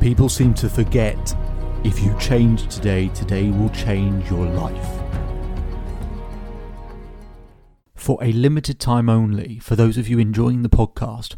People seem to forget if you change today, today will change your life. For a limited time only, for those of you enjoying the podcast,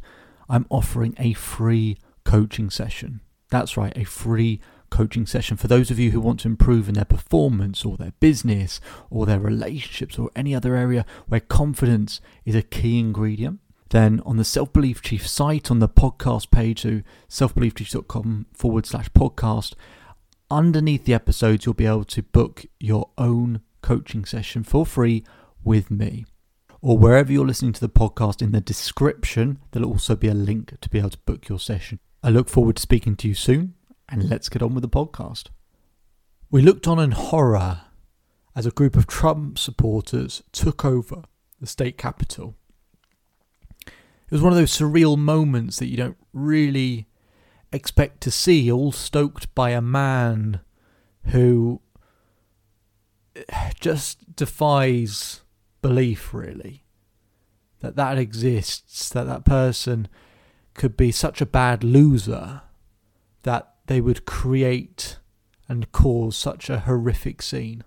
I'm offering a free coaching session. That's right, a free coaching session for those of you who want to improve in their performance or their business or their relationships or any other area where confidence is a key ingredient. Then on the Self Belief Chief site, on the podcast page, so selfbeliefchief.com forward slash podcast, underneath the episodes, you'll be able to book your own coaching session for free with me. Or wherever you're listening to the podcast, in the description, there'll also be a link to be able to book your session. I look forward to speaking to you soon, and let's get on with the podcast. We looked on in horror as a group of Trump supporters took over the state capitol. It was one of those surreal moments that you don't really expect to see, all stoked by a man who eh, just defies belief, really. That that exists, that that person could be such a bad loser that they would create and cause such a horrific scene.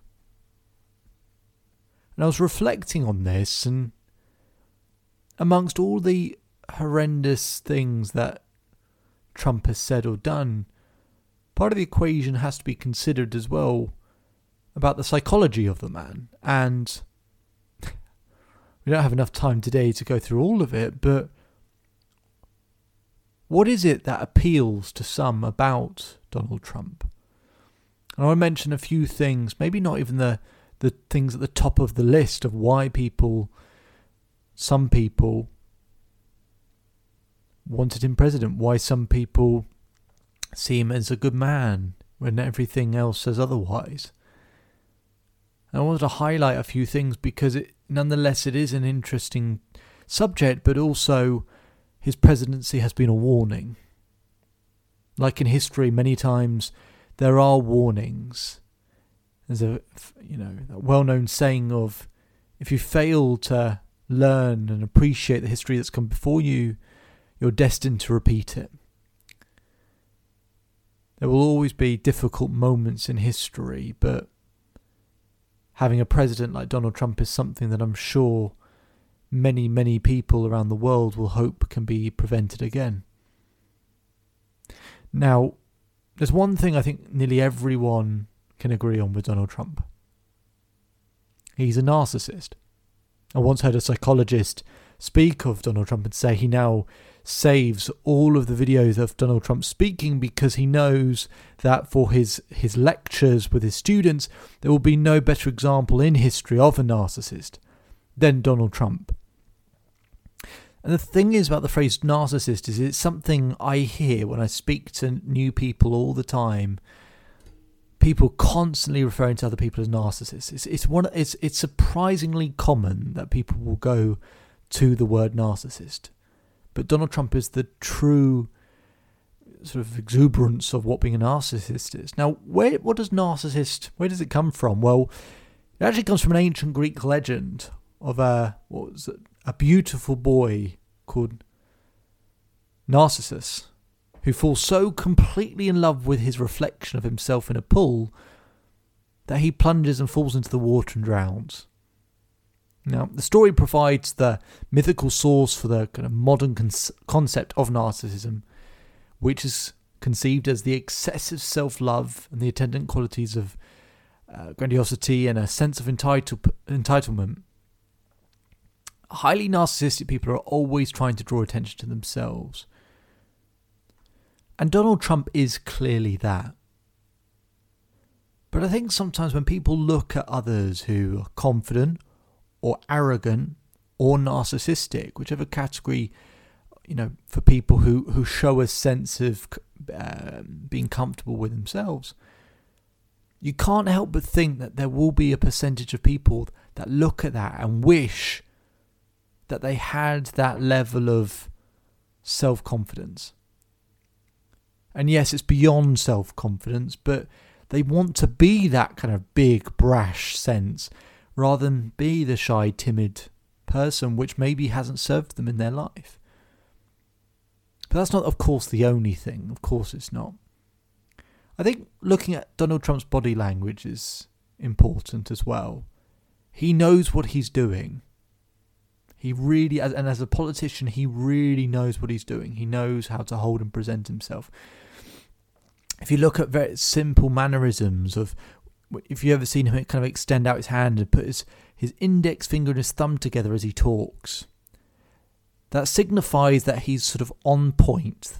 And I was reflecting on this, and amongst all the horrendous things that Trump has said or done, part of the equation has to be considered as well about the psychology of the man. And we don't have enough time today to go through all of it, but what is it that appeals to some about Donald Trump? And I want to mention a few things, maybe not even the, the things at the top of the list of why people, some people, wanted him president, why some people see him as a good man when everything else says otherwise. I wanted to highlight a few things because it, nonetheless it is an interesting subject, but also his presidency has been a warning. Like in history, many times there are warnings. There's a you know well-known saying of if you fail to learn and appreciate the history that's come before you, you're destined to repeat it. There will always be difficult moments in history, but having a president like Donald Trump is something that I'm sure many, many people around the world will hope can be prevented again. Now, there's one thing I think nearly everyone can agree on with Donald Trump. He's a narcissist. I once heard a psychologist speak of Donald Trump and say he now saves all of the videos of Donald Trump speaking because he knows that for his his lectures with his students there will be no better example in history of a narcissist than Donald Trump. And the thing is about the phrase narcissist is it's something I hear when I speak to new people all the time. People constantly referring to other people as narcissists. It's it's one it's it's surprisingly common that people will go to the word narcissist. But Donald Trump is the true sort of exuberance of what being a narcissist is. Now, where what does narcissist where does it come from? Well, it actually comes from an ancient Greek legend of a what was it, a beautiful boy called Narcissus, who falls so completely in love with his reflection of himself in a pool that he plunges and falls into the water and drowns. Now, the story provides the mythical source for the kind of modern con- concept of narcissism, which is conceived as the excessive self love and the attendant qualities of uh, grandiosity and a sense of entitle- entitlement. Highly narcissistic people are always trying to draw attention to themselves. And Donald Trump is clearly that. But I think sometimes when people look at others who are confident or arrogant or narcissistic, whichever category, you know, for people who, who show a sense of uh, being comfortable with themselves, you can't help but think that there will be a percentage of people that look at that and wish that they had that level of self confidence. And yes, it's beyond self confidence, but they want to be that kind of big, brash sense rather than be the shy, timid person which maybe hasn't served them in their life. But that's not, of course, the only thing. Of course, it's not. I think looking at Donald Trump's body language is important as well. He knows what he's doing. He really, and as a politician, he really knows what he's doing. He knows how to hold and present himself. If you look at very simple mannerisms of, if you ever seen him kind of extend out his hand and put his, his index finger and his thumb together as he talks, that signifies that he's sort of on point,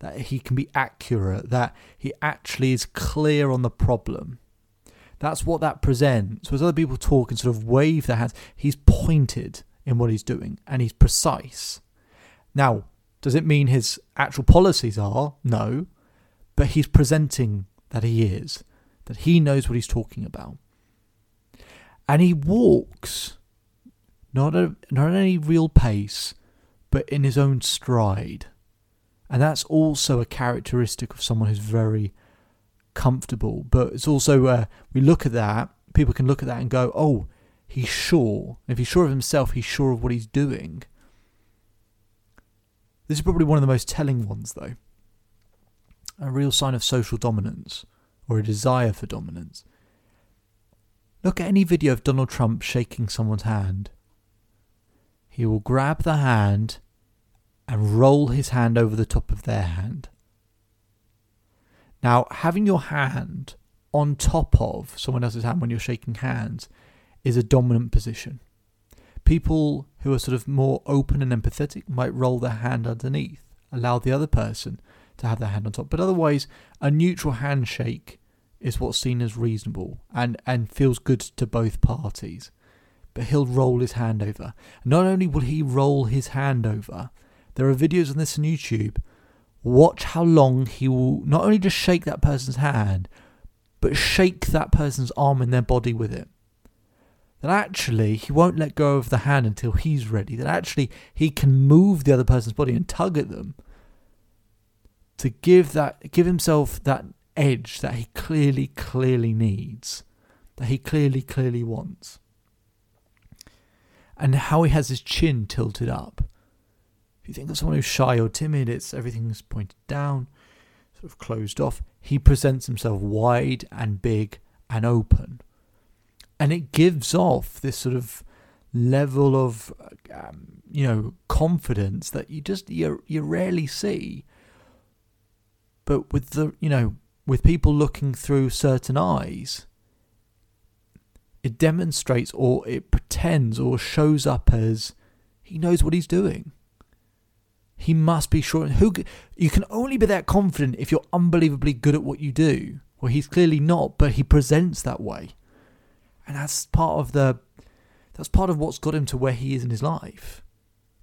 that he can be accurate, that he actually is clear on the problem. That's what that presents. Whereas other people talk and sort of wave their hands, he's pointed in what he's doing and he's precise. Now, does it mean his actual policies are? No. But he's presenting that he is, that he knows what he's talking about. And he walks not, not at any real pace, but in his own stride. And that's also a characteristic of someone who's very comfortable. But it's also, uh, we look at that, people can look at that and go, oh, he's sure. If he's sure of himself, he's sure of what he's doing. This is probably one of the most telling ones, though. A real sign of social dominance, or a desire for dominance. Look at any video of Donald Trump shaking someone's hand. He will grab the hand and roll his hand over the top of their hand. Now, having your hand on top of someone else's hand when you're shaking hands is a dominant position. People who are sort of more open and empathetic might roll their hand underneath, allow the other person to have their hand on top. But otherwise, a neutral handshake is what's seen as reasonable and, and feels good to both parties. But he'll roll his hand over. Not only will he roll his hand over, there are videos on this on YouTube. Watch how long he will not only just shake that person's hand, but shake that person's arm and their body with it. That actually he won't let go of the hand until he's ready. That actually he can move the other person's body and tug at them to give that give himself that edge that he clearly, clearly needs, that he clearly, clearly wants. And how he has his chin tilted up. If you think of someone who's shy or timid, it's everything's pointed down, sort of closed off. He presents himself wide and big and open. And it gives off this sort of level of, um, you know, confidence that you just you you rarely see. But with the you know with people looking through certain eyes, it demonstrates or it pretends or shows up as he knows what he's doing. He must be sure. Who you can only be that confident if you're unbelievably good at what you do. Well, he's clearly not, but he presents that way, and that's part of the. That's part of what's got him to where he is in his life.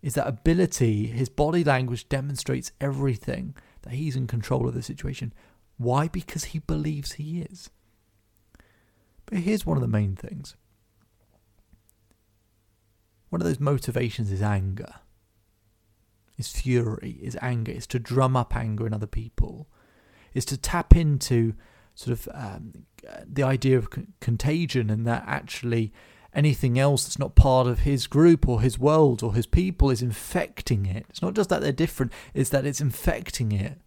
Is that ability? His body language demonstrates everything that he's in control of the situation. Why? Because he believes he is. But here's one of the main things one of those motivations is anger, is fury, is anger, is to drum up anger in other people, is to tap into sort of um, the idea of con- contagion and that actually anything else that's not part of his group or his world or his people is infecting it. It's not just that they're different, it's that it's infecting it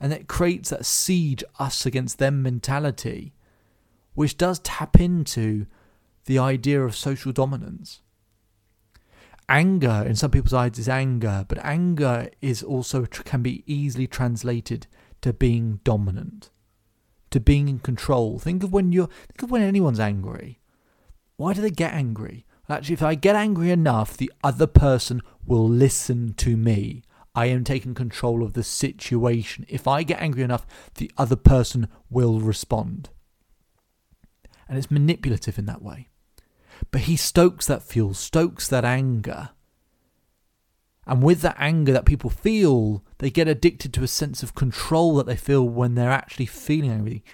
and it creates that siege us against them mentality, which does tap into the idea of social dominance. Anger, in some people's eyes, is anger, but anger is also can be easily translated to being dominant, to being in control. Think of when you're think of when anyone's angry. Why do they get angry? Actually, if I get angry enough, the other person will listen to me. I am taking control of the situation. If I get angry enough, the other person will respond. And it's manipulative in that way. But he stokes that fuel, stokes that anger. And with that anger that people feel, they get addicted to a sense of control that they feel when they're actually feeling angry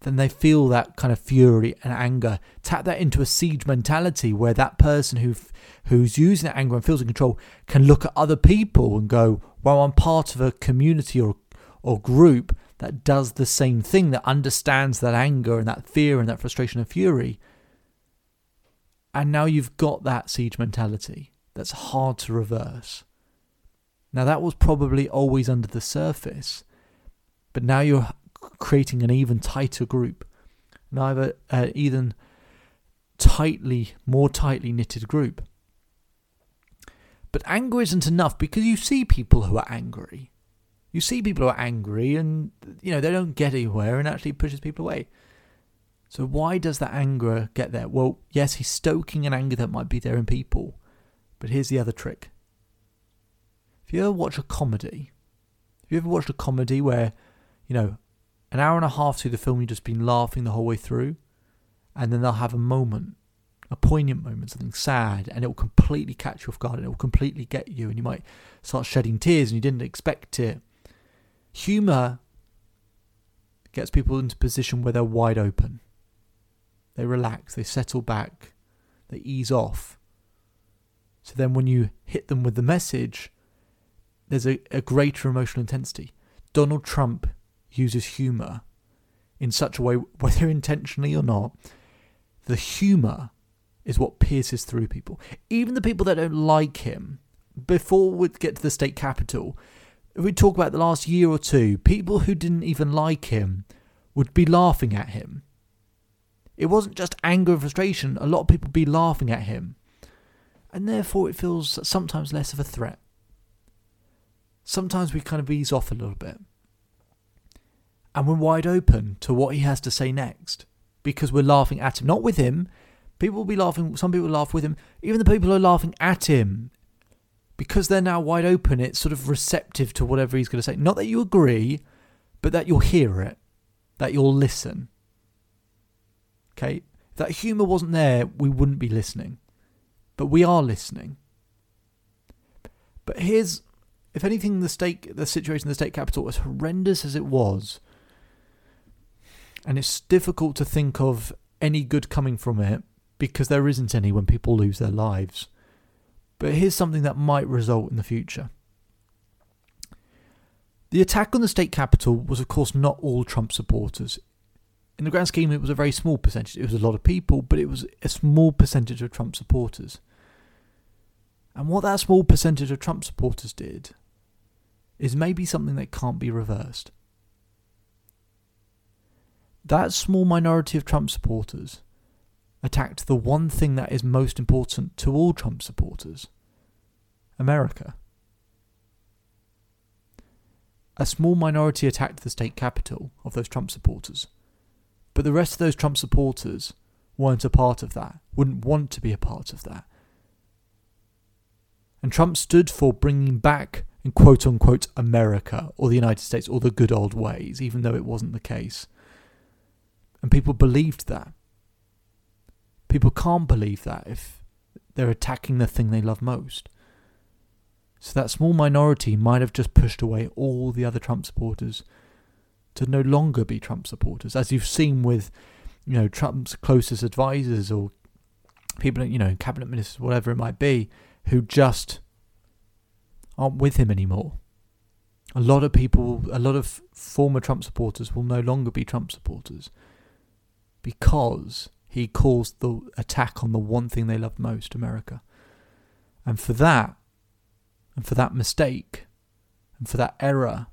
then they feel that kind of fury and anger. Tap that into a siege mentality where that person who who's using that anger and feels in control can look at other people and go, "Well, I'm part of a community or or group that does the same thing, that understands that anger and that fear and that frustration and fury." And now you've got that siege mentality that's hard to reverse. Now, that was probably always under the surface, but now you're creating an even tighter group, an either uh, even tightly, more tightly knitted group. But anger isn't enough because you see people who are angry. You see people who are angry and, you know, they don't get anywhere and actually pushes people away. So why does that anger get there? Well, yes, he's stoking an anger that might be there in people. But here's the other trick. If you ever watch a comedy, have you ever watched a comedy where, you know, an hour and a half through the film you've just been laughing the whole way through, and then they'll have a moment, a poignant moment, something sad, and it will completely catch you off guard and it will completely get you, and you might start shedding tears and you didn't expect it. Humour gets people into a position where they're wide open. They relax, they settle back, they ease off. So then when you hit them with the message, there's a, a greater emotional intensity. Donald Trump uses humour in such a way, whether intentionally or not, the humour is what pierces through people. Even the people that don't like him, before we get to the state capitol, if we talk about the last year or two, people who didn't even like him would be laughing at him. It wasn't just anger and frustration, a lot of people would be laughing at him. And therefore, it feels sometimes less of a threat. Sometimes we kind of ease off a little bit. And we're wide open to what he has to say next because we're laughing at him, not with him. People will be laughing, some people laugh with him. Even the people who are laughing at him, because they're now wide open, it's sort of receptive to whatever he's going to say. Not that you agree, but that you'll hear it, that you'll listen. Okay? If that humour wasn't there, we wouldn't be listening. But we are listening. But here's, if anything, the state, the situation in the state capitol, as horrendous as it was, and it's difficult to think of any good coming from it because there isn't any when people lose their lives. But here's something that might result in the future. The attack on the state capitol was, of course, not all Trump supporters in the grand scheme, it was a very small percentage. It was a lot of people, but it was a small percentage of Trump supporters. And what that small percentage of Trump supporters did is maybe something that can't be reversed. That small minority of Trump supporters attacked the one thing that is most important to all Trump supporters America. A small minority attacked the state capitol of those Trump supporters but the rest of those Trump supporters weren't a part of that, wouldn't want to be a part of that. And Trump stood for bringing back, in quote unquote, America or the United States or the good old ways, even though it wasn't the case. And people believed that. People can't believe that if they're attacking the thing they love most. So that small minority might have just pushed away all the other Trump supporters to no longer be Trump supporters, as you've seen with, you know, Trump's closest advisors or people, you know, cabinet ministers, whatever it might be, who just aren't with him anymore. A lot of people, a lot of former Trump supporters will no longer be Trump supporters because he caused the attack on the one thing they loved most, America. And for that, and for that mistake, and for that error,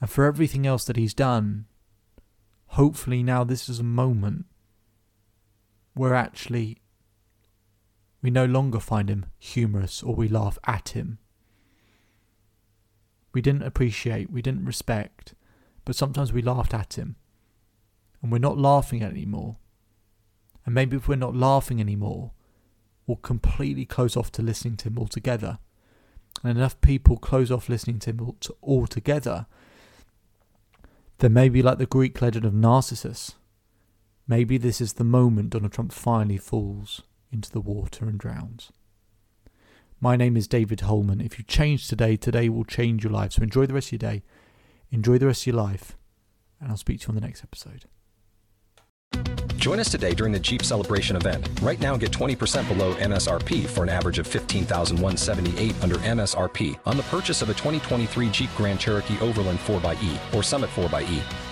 and for everything else that he's done, hopefully now this is a moment where actually we no longer find him humorous or we laugh at him. We didn't appreciate, we didn't respect, but sometimes we laughed at him. And we're not laughing anymore. And maybe if we're not laughing anymore, we'll completely close off to listening to him altogether. And enough people close off listening to him altogether then maybe like the Greek legend of Narcissus, maybe this is the moment Donald Trump finally falls into the water and drowns. My name is David Holman. If you change today, today will change your life. So enjoy the rest of your day, enjoy the rest of your life, and I'll speak to you on the next episode. Join us today during the Jeep Celebration event. Right now, get 20% below MSRP for an average of 15178 under MSRP on the purchase of a 2023 Jeep Grand Cherokee Overland 4xE or Summit 4xE.